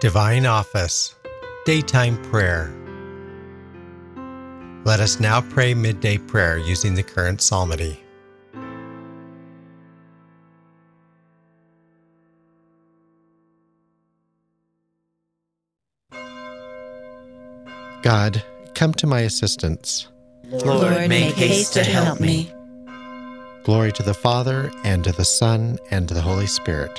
Divine Office, Daytime Prayer. Let us now pray midday prayer using the current psalmody. God, come to my assistance. Lord, make haste to help me. Glory to the Father, and to the Son, and to the Holy Spirit.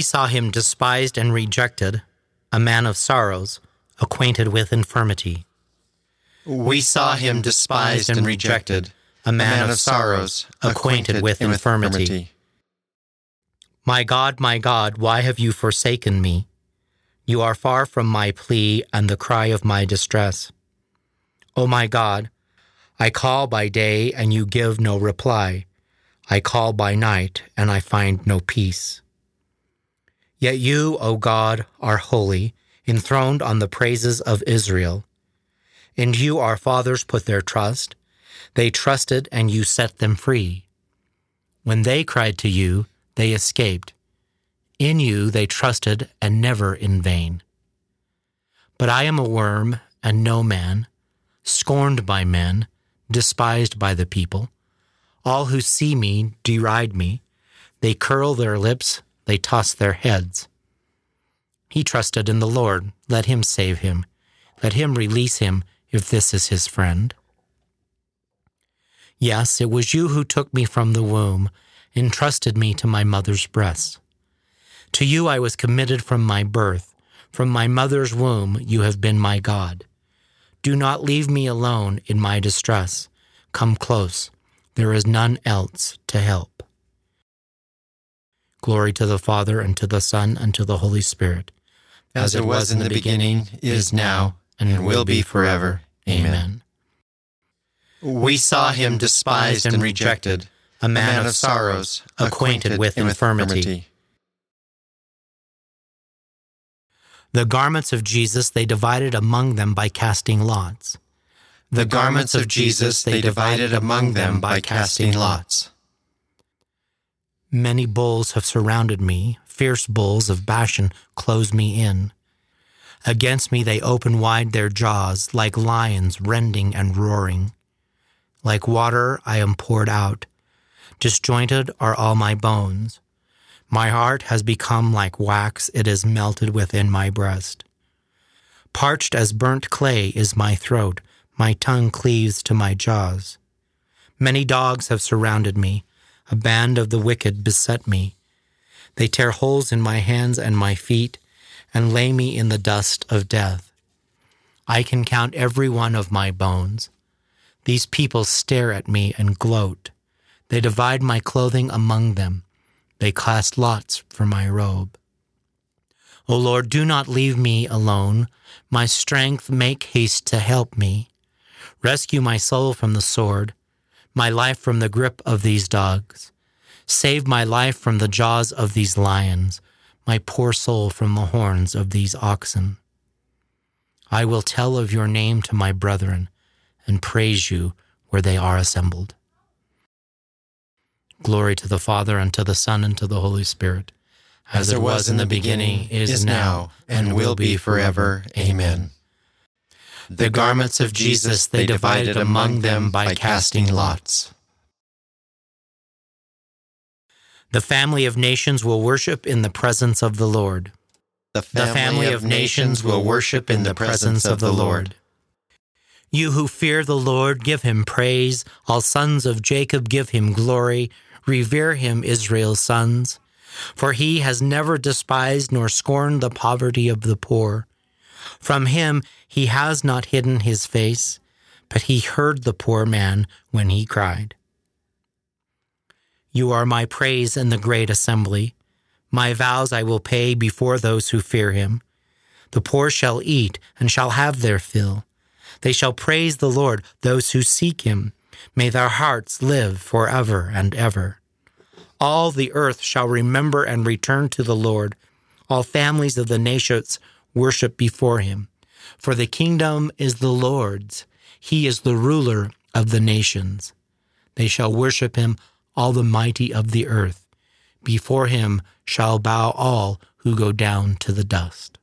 We saw him despised and rejected, a man of sorrows, acquainted with infirmity. We saw him despised and rejected, a man, of sorrows, acquainted with infirmity. My God, my God, why have you forsaken me? You are far from my plea and the cry of my distress. O my God, I call by day and you give no reply. I call by night and I find no peace. Yet you, O God, are holy, enthroned on the praises of Israel. In you our fathers put their trust. They trusted and you set them free. When they cried to you, they escaped. In you they trusted and never in vain. But I am a worm and no man, scorned by men, despised by the people. All who see me deride me. They curl their lips, they toss their heads. He trusted in the Lord. Let him save him. Let him release him if this is his friend. Yes, it was you who took me from the womb, entrusted me to my mother's breast. To you I was committed from my birth. From my mother's womb you have been my God. Do not leave me alone in my distress. Come close. There is none else to help. Glory to the Father, and to the Son, and to the Holy Spirit. as it was in the beginning, is now, and will be forever. Amen. We saw him despised and rejected, a man, of sorrows, acquainted with infirmity. The garments of Jesus they divided among them by casting lots. The garments of Jesus they divided among them by casting lots. Many bulls have surrounded me, fierce bulls of Bashan close me in. Against me they open wide their jaws, like lions rending and roaring. Like water I am poured out. Disjointed are all my bones. My heart has become like wax, it is melted within my breast. Parched as burnt clay is my throat, my tongue cleaves to my jaws. Many dogs have surrounded me, a band of the wicked beset me. They tear holes in my hands and my feet and lay me in the dust of death. I can count every one of my bones. These people stare at me and gloat. They divide my clothing among them. They cast lots for my robe. O Lord, do not leave me alone. My strength, make haste to help me. Rescue my soul from the sword, my life from the grip of these dogs. Save my life from the jaws of these lions, my poor soul from the horns of these oxen. I will tell of your name to my brethren and praise you where they are assembled. Glory to the Father, and to the Son, and to the Holy Spirit, as it was in the beginning, is now, and will be forever. Amen. The garments of Jesus they divided among them by casting lots. The family of nations will worship in the presence of the Lord. The The family of nations will worship in the presence of the Lord. You who fear the Lord, give him praise. All sons of Jacob, give him glory. Revere him, Israel's sons. For he has never despised nor scorned the poverty of the poor. From him he has not hidden his face, but he heard the poor man when he cried. You are my praise in the great assembly. My vows I will pay before those who fear him. The poor shall eat and shall have their fill. They shall praise the Lord, those who seek him. May their hearts live forever and ever. All the earth shall remember and return to the Lord. All families of the nations worship before him. For the kingdom is the Lord's. He is the ruler of the nations. They shall worship him, all the mighty of the earth. Before him shall bow all who go down to the dust.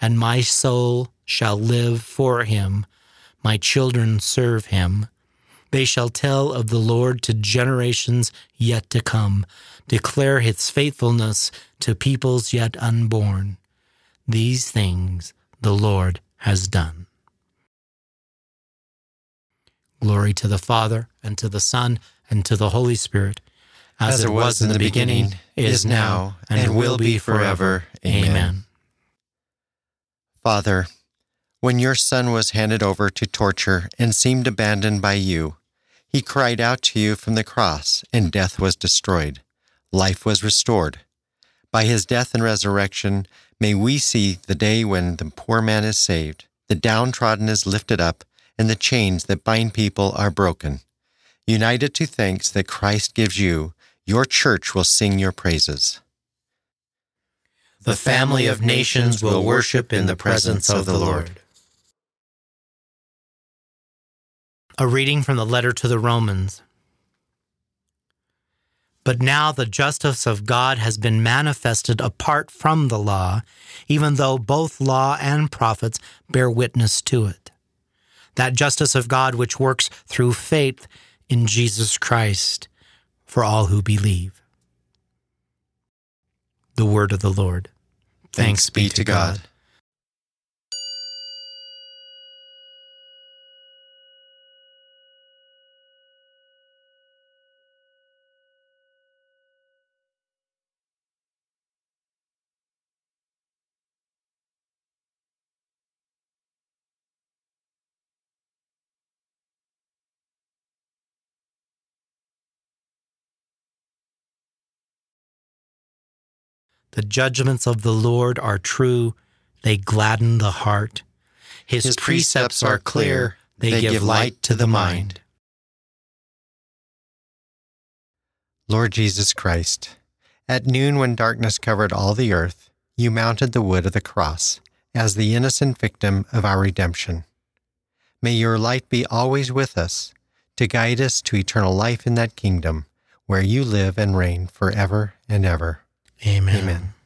And my soul shall live for him. My children serve him. They shall tell of the Lord to generations yet to come, declare his faithfulness to peoples yet unborn. These things the Lord has done. Glory to the Father, and to the Son, and to the Holy Spirit, as it was in the beginning, is now, and will be forever. Amen. Father, when your Son was handed over to torture and seemed abandoned by you, he cried out to you from the cross, and death was destroyed. Life was restored. By his death and resurrection, may we see the day when the poor man is saved, the downtrodden is lifted up, and the chains that bind people are broken. United to thanks that Christ gives you, your church will sing your praises. The family of nations will worship in the presence of the Lord. A reading from the letter to the Romans. But now the justice of God has been manifested apart from the law, even though both law and prophets bear witness to it. That justice of God which works through faith in Jesus Christ for all who believe. The word of the Lord. Thanks be to God. The judgments of the Lord are true, they gladden the heart. His, His precepts are clear, they, give light to the mind. Lord Jesus Christ, at noon when darkness covered all the earth, you mounted the wood of the cross as the innocent victim of our redemption. May your light be always with us to guide us to eternal life in that kingdom where you live and reign forever and ever. Amen. Amen.